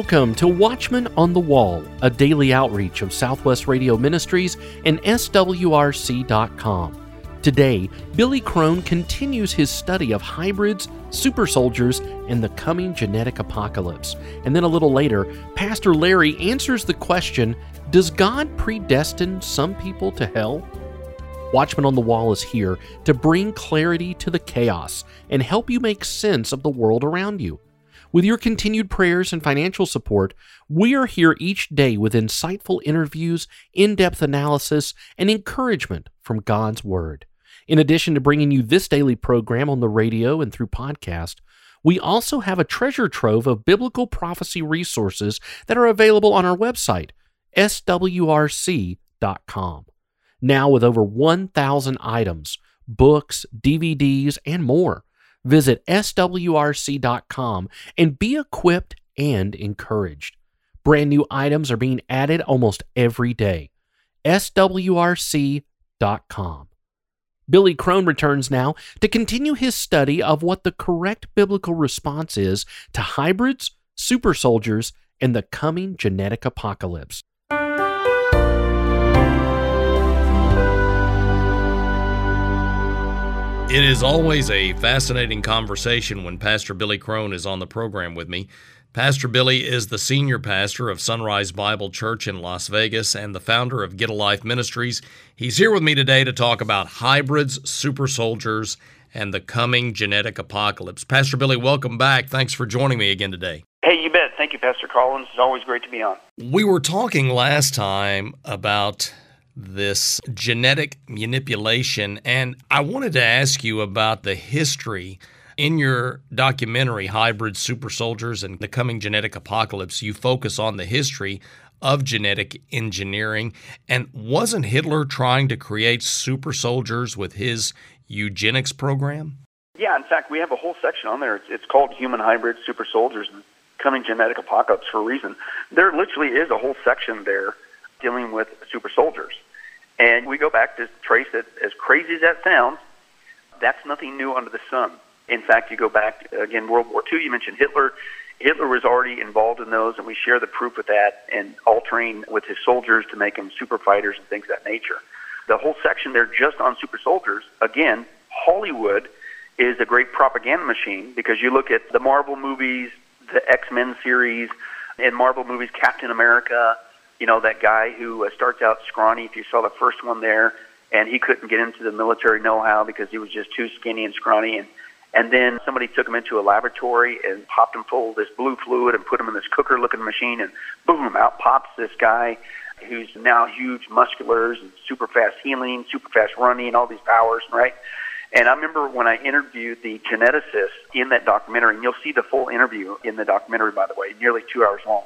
Welcome to Watchman on the Wall, a daily outreach of Southwest Radio Ministries and SWRC.com. Today, Billy Crone continues his study of hybrids, super soldiers, and the coming genetic apocalypse. And then a little later, Pastor Larry answers the question Does God predestine some people to hell? Watchman on the Wall is here to bring clarity to the chaos and help you make sense of the world around you. With your continued prayers and financial support, we are here each day with insightful interviews, in depth analysis, and encouragement from God's Word. In addition to bringing you this daily program on the radio and through podcast, we also have a treasure trove of biblical prophecy resources that are available on our website, swrc.com. Now, with over 1,000 items, books, DVDs, and more. Visit swrc.com and be equipped and encouraged. Brand new items are being added almost every day. swrc.com. Billy Crone returns now to continue his study of what the correct biblical response is to hybrids, super soldiers, and the coming genetic apocalypse. It is always a fascinating conversation when Pastor Billy Crone is on the program with me. Pastor Billy is the senior pastor of Sunrise Bible Church in Las Vegas and the founder of Get a Life Ministries. He's here with me today to talk about hybrids, super soldiers, and the coming genetic apocalypse. Pastor Billy, welcome back. Thanks for joining me again today. Hey, you bet. Thank you, Pastor Collins. It's always great to be on. We were talking last time about this genetic manipulation. And I wanted to ask you about the history. In your documentary, Hybrid Super Soldiers and the Coming Genetic Apocalypse, you focus on the history of genetic engineering. And wasn't Hitler trying to create super soldiers with his eugenics program? Yeah, in fact, we have a whole section on there. It's, it's called Human Hybrid Super Soldiers and Coming Genetic Apocalypse for a reason. There literally is a whole section there dealing with super soldiers. And we go back to trace it, as crazy as that sounds, that's nothing new under the sun. In fact, you go back, again, World War II, you mentioned Hitler. Hitler was already involved in those, and we share the proof with that and altering with his soldiers to make them super fighters and things of that nature. The whole section there just on super soldiers, again, Hollywood is a great propaganda machine because you look at the Marvel movies, the X Men series, and Marvel movies, Captain America, you know, that guy who uh, starts out scrawny, if you saw the first one there, and he couldn't get into the military know-how because he was just too skinny and scrawny. And, and then somebody took him into a laboratory and popped him full of this blue fluid and put him in this cooker-looking machine, and boom, out pops this guy who's now huge, musculars, and super fast healing, super fast running, all these powers, right? And I remember when I interviewed the geneticist in that documentary, and you'll see the full interview in the documentary, by the way, nearly two hours long.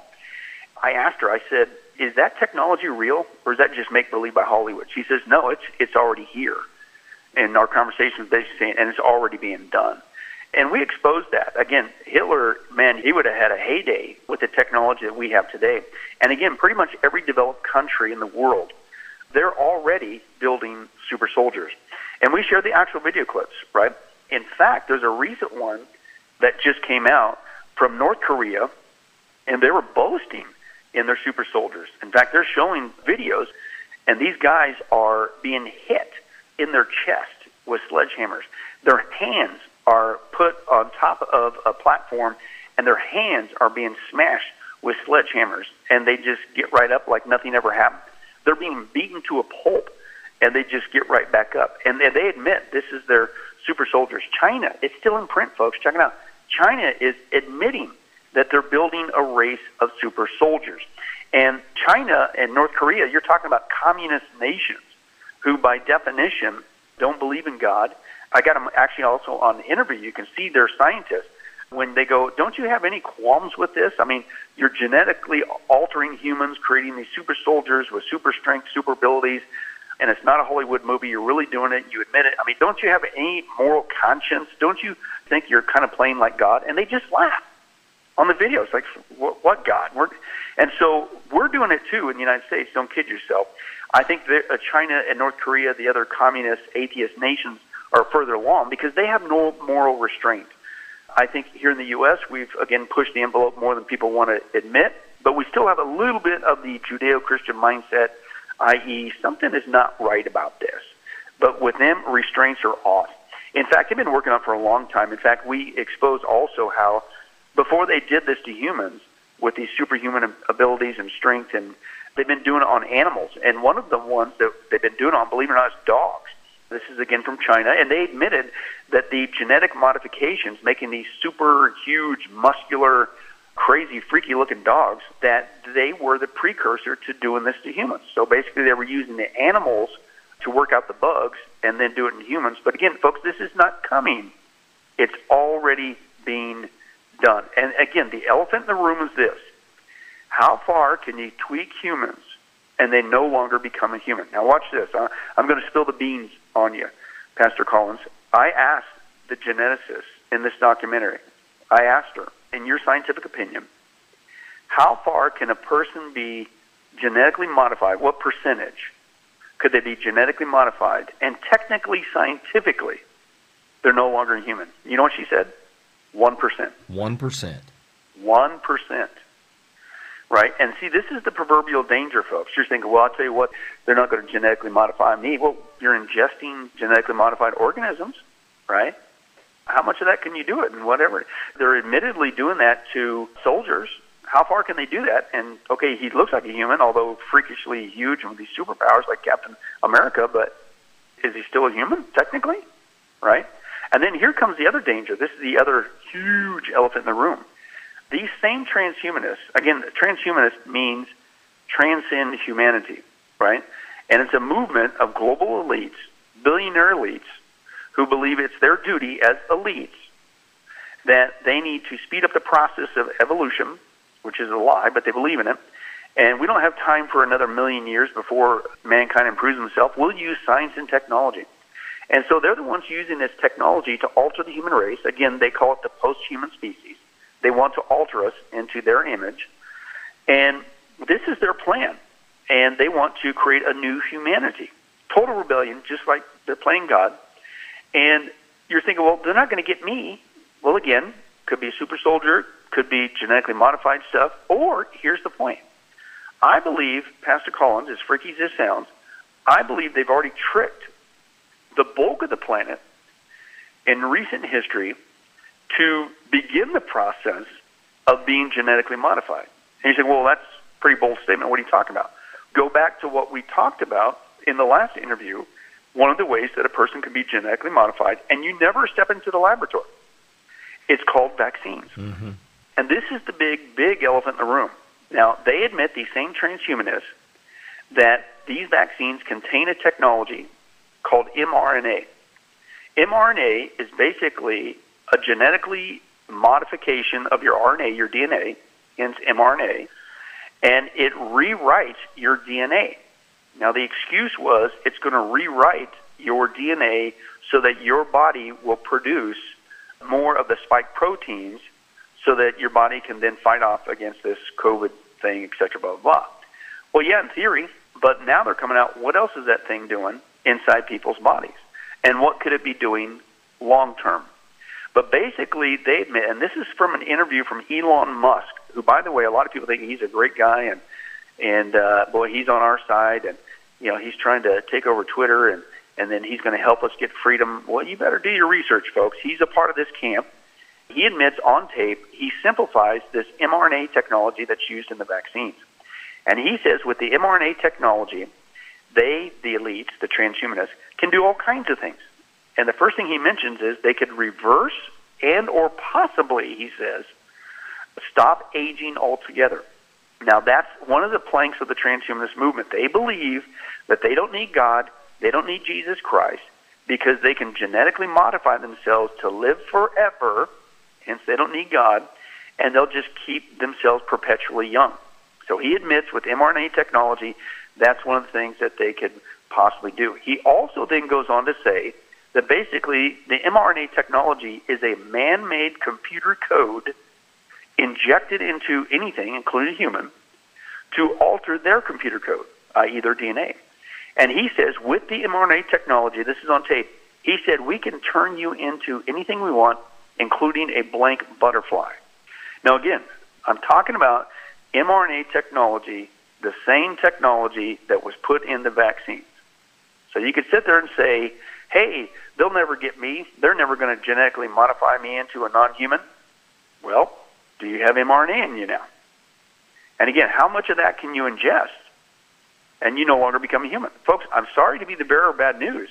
I asked her, I said, is that technology real or is that just make believe by Hollywood? She says, no, it's it's already here. And our conversation was basically saying, and it's already being done. And we exposed that. Again, Hitler, man, he would have had a heyday with the technology that we have today. And again, pretty much every developed country in the world, they're already building super soldiers. And we share the actual video clips, right? In fact, there's a recent one that just came out from North Korea, and they were boasting in their super soldiers. In fact, they're showing videos, and these guys are being hit in their chest with sledgehammers. Their hands are put on top of a platform, and their hands are being smashed with sledgehammers, and they just get right up like nothing ever happened. They're being beaten to a pulp, and they just get right back up. And they admit this is their super soldiers. China, it's still in print, folks. Check it out. China is admitting that they're building a race of super soldiers. And China and North Korea, you're talking about communist nations who, by definition, don't believe in God. I got them actually also on the interview. You can see their scientists when they go, Don't you have any qualms with this? I mean, you're genetically altering humans, creating these super soldiers with super strength, super abilities, and it's not a Hollywood movie. You're really doing it. You admit it. I mean, don't you have any moral conscience? Don't you think you're kind of playing like God? And they just laugh on the videos. Like, what, what God? We're, and so we're doing it too in the United States. Don't kid yourself. I think that uh, China and North Korea, the other communist, atheist nations, are further along because they have no moral restraint. I think here in the U.S., we've again pushed the envelope more than people want to admit, but we still have a little bit of the Judeo Christian mindset, i.e., something is not right about this. But with them, restraints are off. In fact, they've been working on it for a long time. In fact, we exposed also how before they did this to humans with these superhuman abilities and strength, and they've been doing it on animals. And one of the ones that they've been doing on, believe it or not, is dogs. This is again from China, and they admitted that the genetic modifications making these super huge, muscular, crazy, freaky looking dogs, that they were the precursor to doing this to humans. So basically, they were using the animals to work out the bugs and then do it in humans. But again, folks, this is not coming. It's already being done. And again, the elephant in the room is this. How far can you tweak humans and they no longer become a human? Now watch this. I'm going to spill the beans on you, Pastor Collins. I asked the geneticist in this documentary, I asked her, in your scientific opinion, how far can a person be genetically modified? What percentage could they be genetically modified? And technically, scientifically, they're no longer human. You know what she said? 1%. 1%. 1%. Right? And see, this is the proverbial danger, folks. You're thinking, well, I'll tell you what, they're not going to genetically modify me. Well, you're ingesting genetically modified organisms, right? How much of that can you do it and whatever? They're admittedly doing that to soldiers. How far can they do that? And okay, he looks like a human, although freakishly huge and with these superpowers like Captain America, but is he still a human, technically? Right? And then here comes the other danger. This is the other huge elephant in the room. These same transhumanists, again, transhumanist means transcend humanity, right? And it's a movement of global elites, billionaire elites, who believe it's their duty as elites that they need to speed up the process of evolution, which is a lie, but they believe in it. And we don't have time for another million years before mankind improves himself. We'll use science and technology. And so they're the ones using this technology to alter the human race. Again, they call it the post-human species. They want to alter us into their image. And this is their plan. And they want to create a new humanity. Total rebellion, just like they're playing God. And you're thinking, well, they're not going to get me. Well, again, could be a super soldier, could be genetically modified stuff. Or here's the point I believe, Pastor Collins, as freaky as this sounds, I believe they've already tricked the bulk of the planet in recent history to begin the process of being genetically modified. And you say, well, that's a pretty bold statement. What are you talking about? Go back to what we talked about in the last interview. One of the ways that a person can be genetically modified, and you never step into the laboratory. It's called vaccines. Mm-hmm. And this is the big, big elephant in the room. Now, they admit, these same transhumanists, that these vaccines contain a technology called mRNA. mRNA is basically a genetically modification of your RNA, your DNA, hence mRNA, and it rewrites your DNA. Now, the excuse was it's going to rewrite your DNA so that your body will produce more of the spike proteins so that your body can then fight off against this COVID thing, et cetera, blah, blah, blah. Well, yeah, in theory, but now they're coming out, what else is that thing doing? Inside people's bodies. And what could it be doing long term? But basically, they admit, and this is from an interview from Elon Musk, who, by the way, a lot of people think he's a great guy, and and uh, boy, he's on our side, and you know he's trying to take over Twitter, and and then he's going to help us get freedom. Well, you better do your research, folks. He's a part of this camp. He admits on tape he simplifies this mRNA technology that's used in the vaccines, and he says with the mRNA technology, they, the elites, the transhumanists, can do all kinds of things. And the first thing he mentions is they could reverse and or possibly, he says, stop aging altogether. Now that's one of the planks of the transhumanist movement. They believe that they don't need God, they don't need Jesus Christ, because they can genetically modify themselves to live forever, hence they don't need God, and they'll just keep themselves perpetually young. So he admits with mRNA technology that's one of the things that they could possibly do. He also then goes on to say that basically the mRNA technology is a man made computer code injected into anything, including human, to alter their computer code, i.e., their DNA. And he says, with the mRNA technology, this is on tape, he said, we can turn you into anything we want including a blank butterfly. Now, again, I'm talking about mRNA technology, the same technology that was put in the vaccines. So you could sit there and say, hey, they'll never get me. They're never going to genetically modify me into a non human. Well, do you have mRNA in you now? And again, how much of that can you ingest? And you no longer become a human. Folks, I'm sorry to be the bearer of bad news,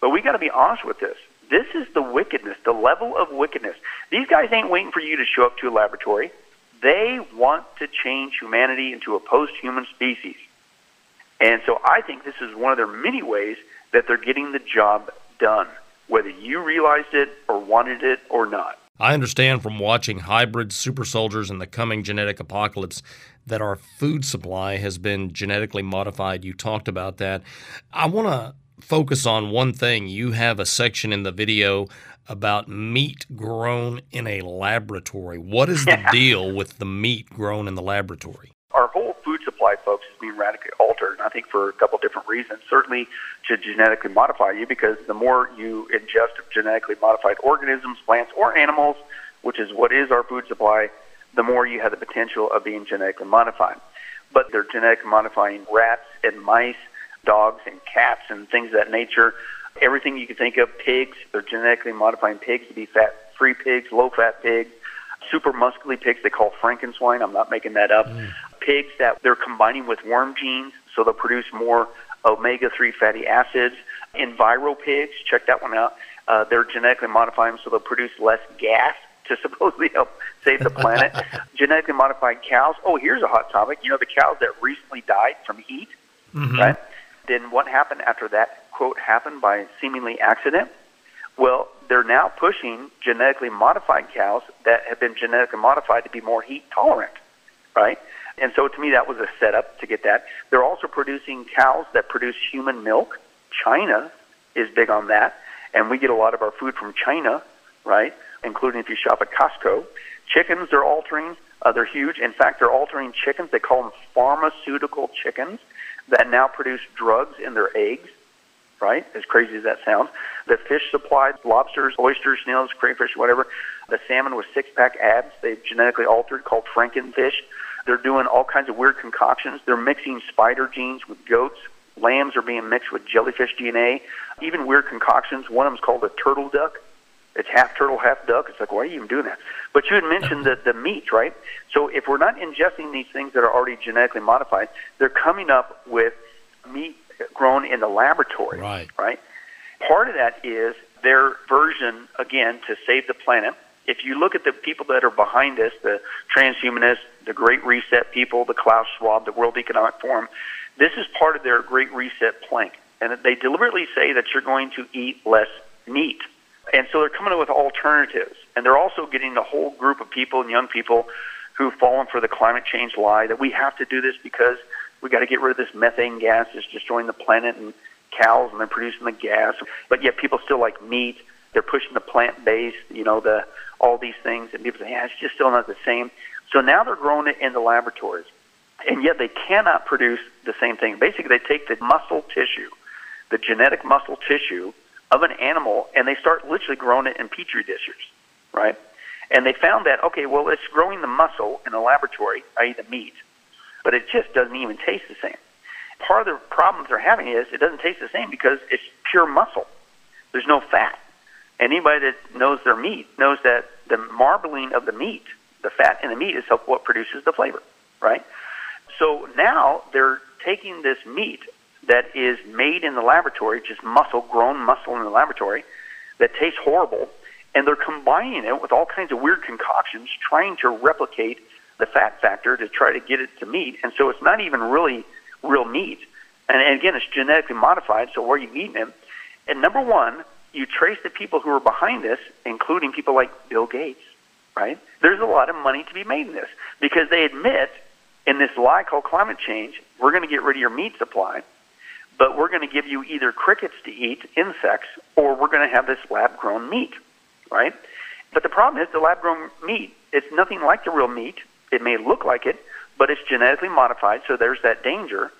but we got to be honest with this. This is the wickedness, the level of wickedness. These guys ain't waiting for you to show up to a laboratory. They want to change humanity into a post human species. And so I think this is one of their many ways that they're getting the job done, whether you realized it or wanted it or not. I understand from watching hybrid super soldiers and the coming genetic apocalypse that our food supply has been genetically modified. You talked about that. I want to focus on one thing. You have a section in the video about meat grown in a laboratory. What is the deal with the meat grown in the laboratory? Our whole food supply, folks, is being radically altered, and I think for a couple different reasons. Certainly to genetically modify you, because the more you ingest genetically modified organisms, plants, or animals, which is what is our food supply, the more you have the potential of being genetically modified. But they're genetically modifying rats and mice, dogs and cats and things of that nature. Everything you can think of, pigs, they're genetically modifying pigs to be fat-free pigs, low-fat pigs, super muscly pigs they call Frankenstein. I'm not making that up. Mm. Pigs that they're combining with worm genes, so they'll produce more omega-3 fatty acids. Enviro pigs, check that one out. Uh, they're genetically modifying them so they'll produce less gas to supposedly help save the planet. genetically modified cows. Oh, here's a hot topic. You know the cows that recently died from heat, mm-hmm. right? Then what happened after that quote happened by seemingly accident? Well, they're now pushing genetically modified cows that have been genetically modified to be more heat tolerant, right? And so to me, that was a setup to get that. They're also producing cows that produce human milk. China is big on that, and we get a lot of our food from China, right? Including if you shop at Costco. Chickens, they're altering. Uh, they're huge. In fact, they're altering chickens. They call them pharmaceutical chickens that now produce drugs in their eggs, right? As crazy as that sounds. The fish supply, lobsters, oysters, snails, crayfish, whatever. The salmon with six pack abs, they've genetically altered called frankenfish. They're doing all kinds of weird concoctions. They're mixing spider genes with goats. Lambs are being mixed with jellyfish DNA. Even weird concoctions. One of them is called a turtle duck. It's half turtle, half duck. It's like, why are you even doing that? But you had mentioned the, the meat, right? So if we're not ingesting these things that are already genetically modified, they're coming up with meat grown in the laboratory, right? Right. Part of that is their version, again, to save the planet. If you look at the people that are behind this, the transhumanists, the Great Reset people, the Klaus Schwab, the World Economic Forum, this is part of their Great Reset plank. And they deliberately say that you're going to eat less meat. And so they're coming up with alternatives. And they're also getting a whole group of people and young people who've fallen for the climate change lie that we have to do this because we got to get rid of this methane gas that's destroying the planet and cows and they're producing the gas. But yet people still like meat. They're pushing the plant based, you know, the all these things. And people say, yeah, it's just still not the same. So now they're growing it in the laboratories. And yet they cannot produce the same thing. Basically, they take the muscle tissue, the genetic muscle tissue, of an animal and they start literally growing it in petri dishes, right? And they found that, okay, well, it's growing the muscle in the laboratory, i.e., the meat, but it just doesn't even taste the same. Part of the problems they're having is it doesn't taste the same because it's pure muscle. There's no fat. Anybody that knows their meat knows that the marbling of the meat, the fat in the meat, is what produces the flavor, right? So now they're taking this meat that is made in the laboratory, just muscle, grown muscle in the laboratory, that tastes horrible, and they're combining it with all kinds of weird concoctions, trying to replicate the fat factor to try to get it to meat. And so it's not even really real meat. And, and again, it's genetically modified, so where are you eating it? And number one, you trace the people who are behind this, including people like Bill Gates, right? There's a lot of money to be made in this because they admit in this lie called climate change, we're going to get rid of your meat supply but we're going to give you either crickets to eat, insects, or we're going to have this lab grown meat, right? But the problem is the lab grown meat, it's nothing like the real meat. It may look like it, but it's genetically modified, so there's that danger.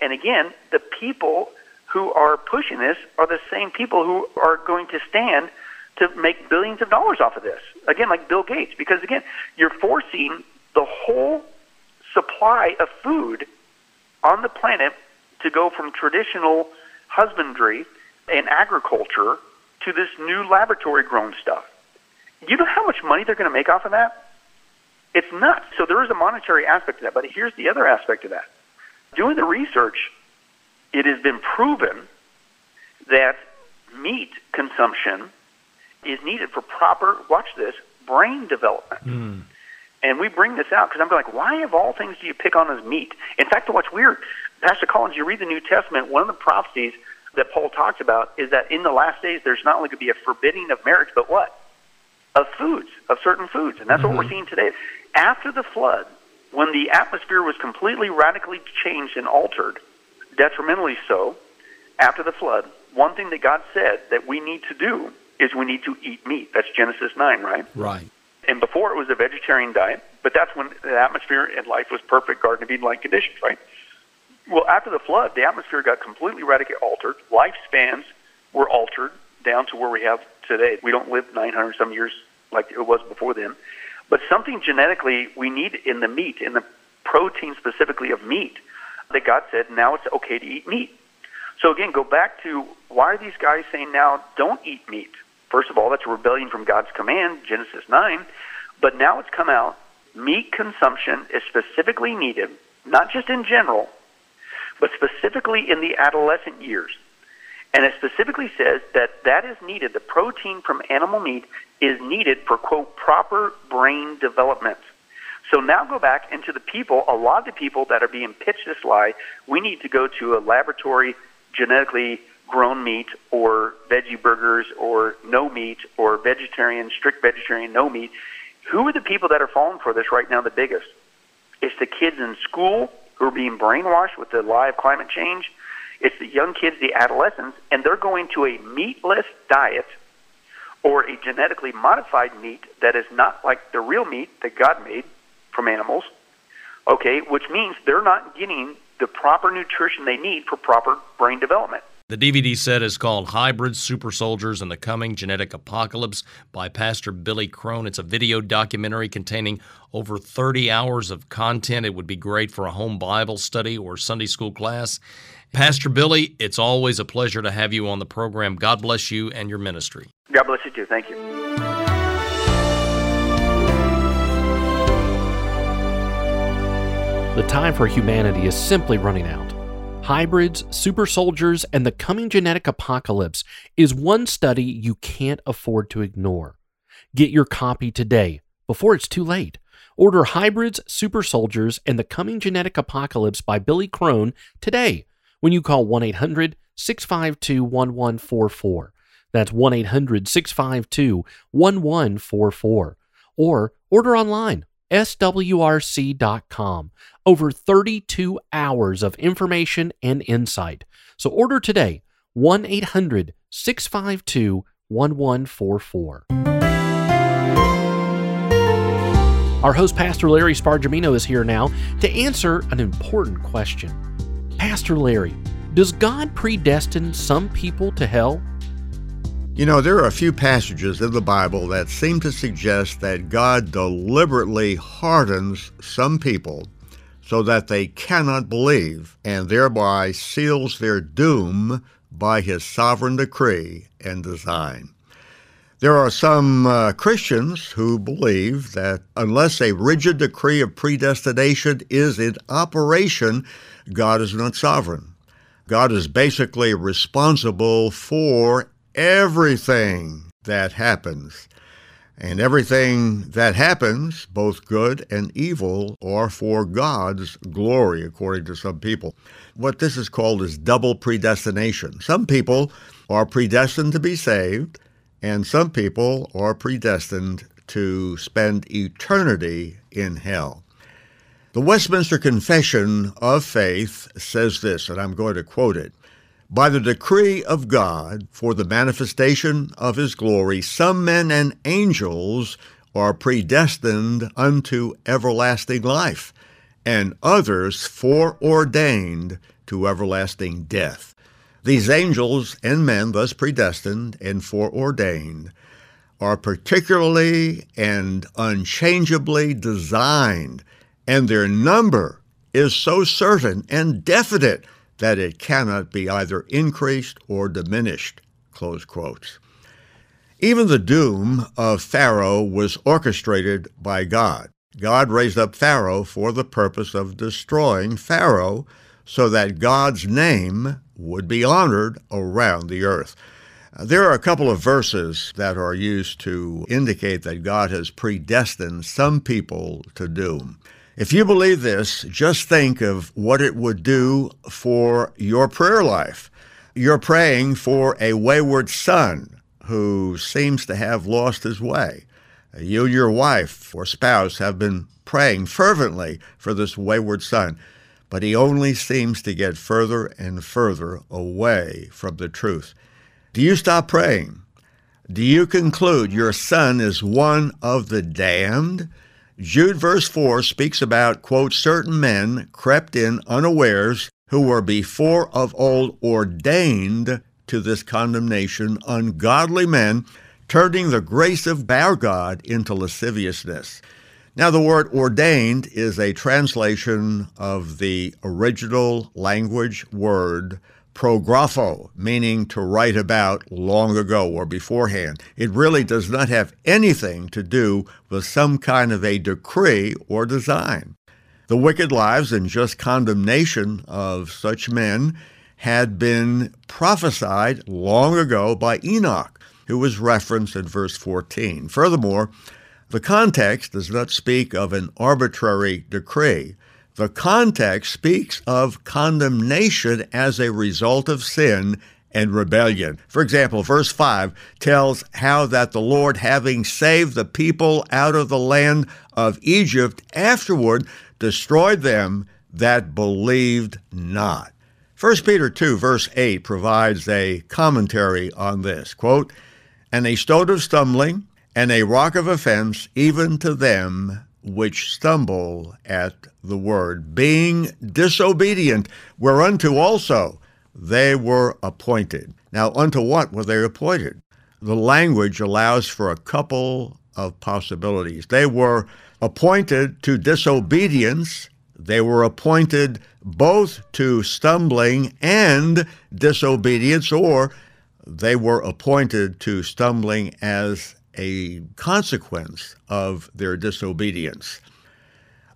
And again, the people who are pushing this are the same people who are going to stand to make billions of dollars off of this. again, like Bill Gates, because again, you're forcing the whole supply of food on the planet to go from traditional husbandry and agriculture to this new laboratory grown stuff. You know how much money they're going to make off of that? It's nuts. So there is a monetary aspect to that. But here's the other aspect of that. Doing the research, it has been proven that meat consumption is needed for proper, watch this, brain development. Mm. And we bring this out because I'm like, why of all things do you pick on as meat? In fact, what's weird, Pastor Collins, you read the New Testament, one of the prophecies that Paul talks about is that in the last days there's not only going to be a forbidding of marriage, but what? Of foods, of certain foods. And that's mm-hmm. what we're mm-hmm. seeing today. After the flood, when the atmosphere was completely radically changed and altered, detrimentally so, after the flood, one thing that God said that we need to do is we need to eat meat. That's Genesis 9, right? Right. And before it was a vegetarian diet, but that's when the atmosphere and life was perfect, Garden of Eden like conditions, right? Well, after the flood, the atmosphere got completely radically altered. Lifespans were altered down to where we have today. We don't live 900 some years like it was before then. But something genetically we need in the meat, in the protein specifically of meat, that God said now it's okay to eat meat. So again, go back to why are these guys saying now don't eat meat? First of all, that's a rebellion from God's command, Genesis 9. But now it's come out, meat consumption is specifically needed, not just in general, but specifically in the adolescent years. And it specifically says that that is needed, the protein from animal meat is needed for, quote, proper brain development. So now go back into the people, a lot of the people that are being pitched this lie, we need to go to a laboratory genetically grown meat or veggie burgers or no meat or vegetarian, strict vegetarian, no meat. Who are the people that are falling for this right now the biggest? It's the kids in school who are being brainwashed with the lie of climate change. It's the young kids, the adolescents, and they're going to a meatless diet or a genetically modified meat that is not like the real meat that God made from animals, okay, which means they're not getting the proper nutrition they need for proper brain development. The DVD set is called Hybrid Super Soldiers, and the Coming Genetic Apocalypse by Pastor Billy Crone. It's a video documentary containing over 30 hours of content. It would be great for a home Bible study or Sunday school class. Pastor Billy, it's always a pleasure to have you on the program. God bless you and your ministry. God bless you too. Thank you. The time for humanity is simply running out hybrids, super soldiers, and the coming genetic apocalypse is one study you can't afford to ignore. Get your copy today before it's too late. Order Hybrids, Super Soldiers, and the Coming Genetic Apocalypse by Billy Crone today when you call 1 800 652 1144. That's 1 800 652 1144. Or order online swrc.com. Over 32 hours of information and insight. So order today 1 800 652 1144. Our host, Pastor Larry Spargimino, is here now to answer an important question. Pastor Larry, does God predestine some people to hell? You know, there are a few passages in the Bible that seem to suggest that God deliberately hardens some people so that they cannot believe and thereby seals their doom by his sovereign decree and design. There are some uh, Christians who believe that unless a rigid decree of predestination is in operation, God is not sovereign. God is basically responsible for everything that happens. And everything that happens, both good and evil, are for God's glory, according to some people. What this is called is double predestination. Some people are predestined to be saved, and some people are predestined to spend eternity in hell. The Westminster Confession of Faith says this, and I'm going to quote it by the decree of God for the manifestation of his glory, some men and angels are predestined unto everlasting life, and others foreordained to everlasting death. These angels and men, thus predestined and foreordained, are particularly and unchangeably designed, and their number is so certain and definite that it cannot be either increased or diminished. Close quotes. Even the doom of Pharaoh was orchestrated by God. God raised up Pharaoh for the purpose of destroying Pharaoh so that God's name would be honored around the earth. There are a couple of verses that are used to indicate that God has predestined some people to doom. If you believe this, just think of what it would do for your prayer life. You're praying for a wayward son who seems to have lost his way. You and your wife or spouse have been praying fervently for this wayward son, but he only seems to get further and further away from the truth. Do you stop praying? Do you conclude your son is one of the damned? Jude verse 4 speaks about, quote, certain men crept in unawares who were before of old ordained to this condemnation, ungodly men turning the grace of our God into lasciviousness. Now, the word ordained is a translation of the original language word prographo, meaning to write about long ago or beforehand. It really does not have anything to do with some kind of a decree or design. The wicked lives and just condemnation of such men had been prophesied long ago by Enoch who was referenced in verse 14. Furthermore, the context does not speak of an arbitrary decree. The context speaks of condemnation as a result of sin and rebellion. For example, verse 5 tells how that the Lord, having saved the people out of the land of Egypt, afterward destroyed them that believed not. 1 Peter 2, verse 8 provides a commentary on this. Quote, and a stone of stumbling, and a rock of offense, even to them which stumble at the word, being disobedient, whereunto also they were appointed. Now, unto what were they appointed? The language allows for a couple of possibilities. They were appointed to disobedience, they were appointed both to stumbling and disobedience, or they were appointed to stumbling as a consequence of their disobedience.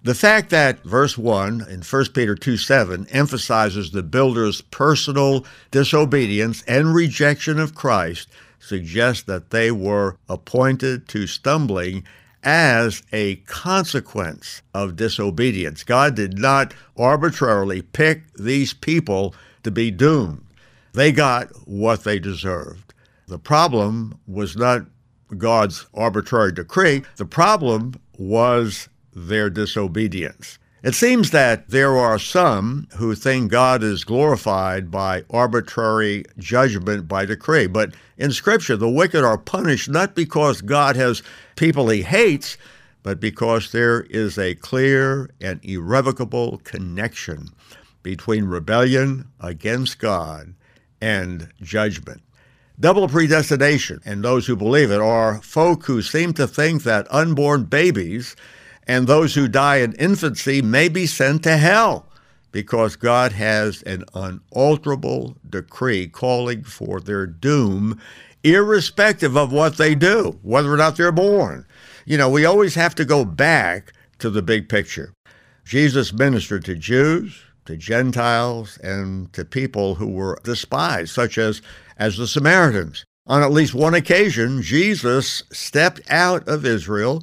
The fact that verse 1 in 1 Peter 2 7 emphasizes the builder's personal disobedience and rejection of Christ suggests that they were appointed to stumbling as a consequence of disobedience. God did not arbitrarily pick these people to be doomed. They got what they deserved. The problem was not God's arbitrary decree, the problem was their disobedience. It seems that there are some who think God is glorified by arbitrary judgment by decree. But in Scripture, the wicked are punished not because God has people he hates, but because there is a clear and irrevocable connection between rebellion against God and judgment. Double predestination, and those who believe it, are folk who seem to think that unborn babies and those who die in infancy may be sent to hell because God has an unalterable decree calling for their doom, irrespective of what they do, whether or not they're born. You know, we always have to go back to the big picture. Jesus ministered to Jews, to Gentiles and to people who were despised, such as, as the Samaritans. On at least one occasion, Jesus stepped out of Israel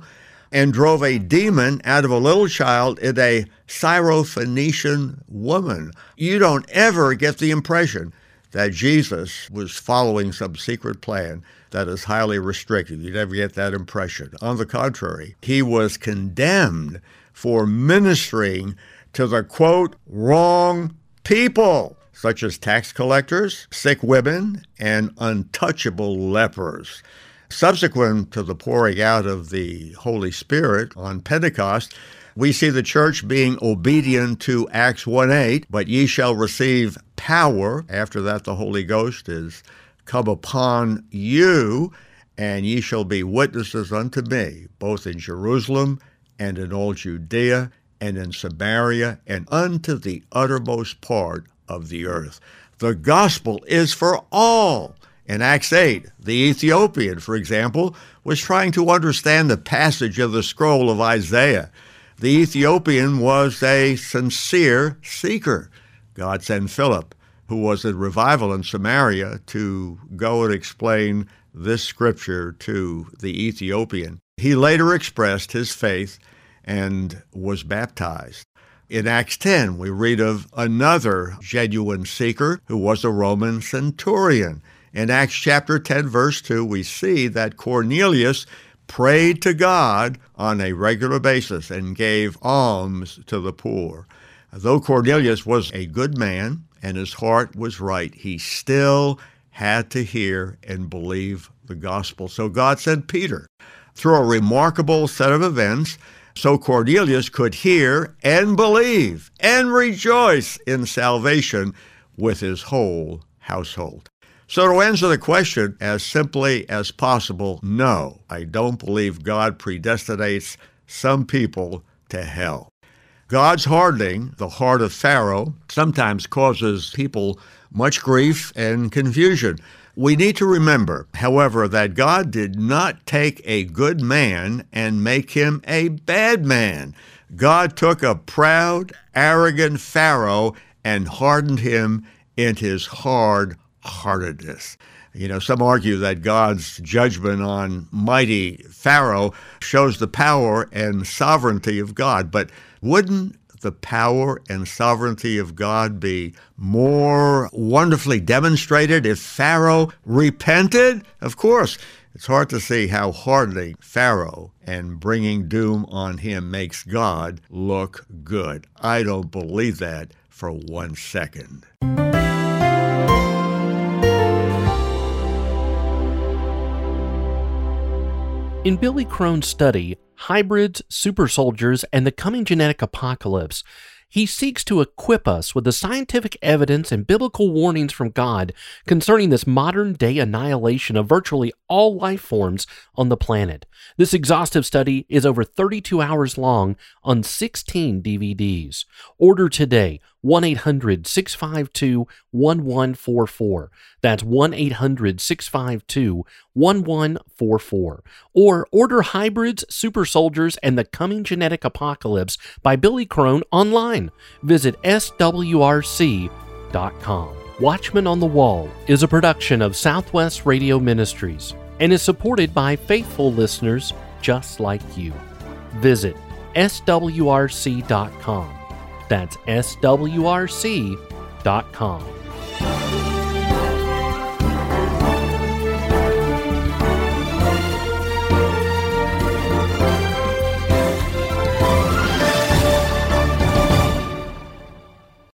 and drove a demon out of a little child in a Syrophoenician woman. You don't ever get the impression that Jesus was following some secret plan that is highly restrictive. You never get that impression. On the contrary, he was condemned for ministering to the quote, wrong people, such as tax collectors, sick women, and untouchable lepers. Subsequent to the pouring out of the Holy Spirit on Pentecost, we see the church being obedient to Acts 1 8, but ye shall receive power. After that, the Holy Ghost is come upon you and ye shall be witnesses unto me, both in Jerusalem and in all Judea and in Samaria and unto the uttermost part of the earth. The gospel is for all. In Acts 8, the Ethiopian, for example, was trying to understand the passage of the scroll of Isaiah. The Ethiopian was a sincere seeker. God sent Philip, who was at revival in Samaria, to go and explain this scripture to the Ethiopian. He later expressed his faith and was baptized. In Acts 10, we read of another genuine seeker who was a Roman centurion. In Acts chapter 10, verse 2, we see that Cornelius prayed to God on a regular basis and gave alms to the poor. Though Cornelius was a good man and his heart was right, he still had to hear and believe the gospel. So God sent Peter through a remarkable set of events so Cornelius could hear and believe and rejoice in salvation with his whole household. So, to answer the question as simply as possible, no, I don't believe God predestinates some people to hell. God's hardening the heart of Pharaoh sometimes causes people much grief and confusion. We need to remember, however, that God did not take a good man and make him a bad man. God took a proud, arrogant Pharaoh and hardened him in his hard heartedness. You know, some argue that God's judgment on mighty Pharaoh shows the power and sovereignty of God, but wouldn't the power and sovereignty of God be more wonderfully demonstrated if Pharaoh repented? Of course. It's hard to see how hardly Pharaoh and bringing doom on him makes God look good. I don't believe that for one second. In Billy Crone's study, Hybrids, Super Soldiers, and the Coming Genetic Apocalypse, he seeks to equip us with the scientific evidence and biblical warnings from God concerning this modern day annihilation of virtually all life forms on the planet. This exhaustive study is over 32 hours long on 16 DVDs. Order today 1 800 652 1144. That's 1 800 652 1144. Or order Hybrids, Super Soldiers, and the Coming Genetic Apocalypse by Billy Crone online. Visit swrc.com. Watchman on the Wall is a production of Southwest Radio Ministries and is supported by faithful listeners just like you. Visit swrc.com. That's swrc.com.